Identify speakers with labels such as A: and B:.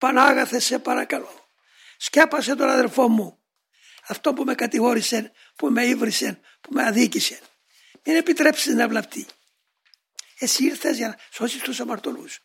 A: Πανάγαθε σε παρακαλώ. Σκέπασε τον αδερφό μου. Αυτό που με κατηγόρησε, που με ήβρισε, που με αδίκησε. Μην επιτρέψεις να βλαπτεί. Εσύ ήρθες για να σώσεις τους αμαρτωλούς.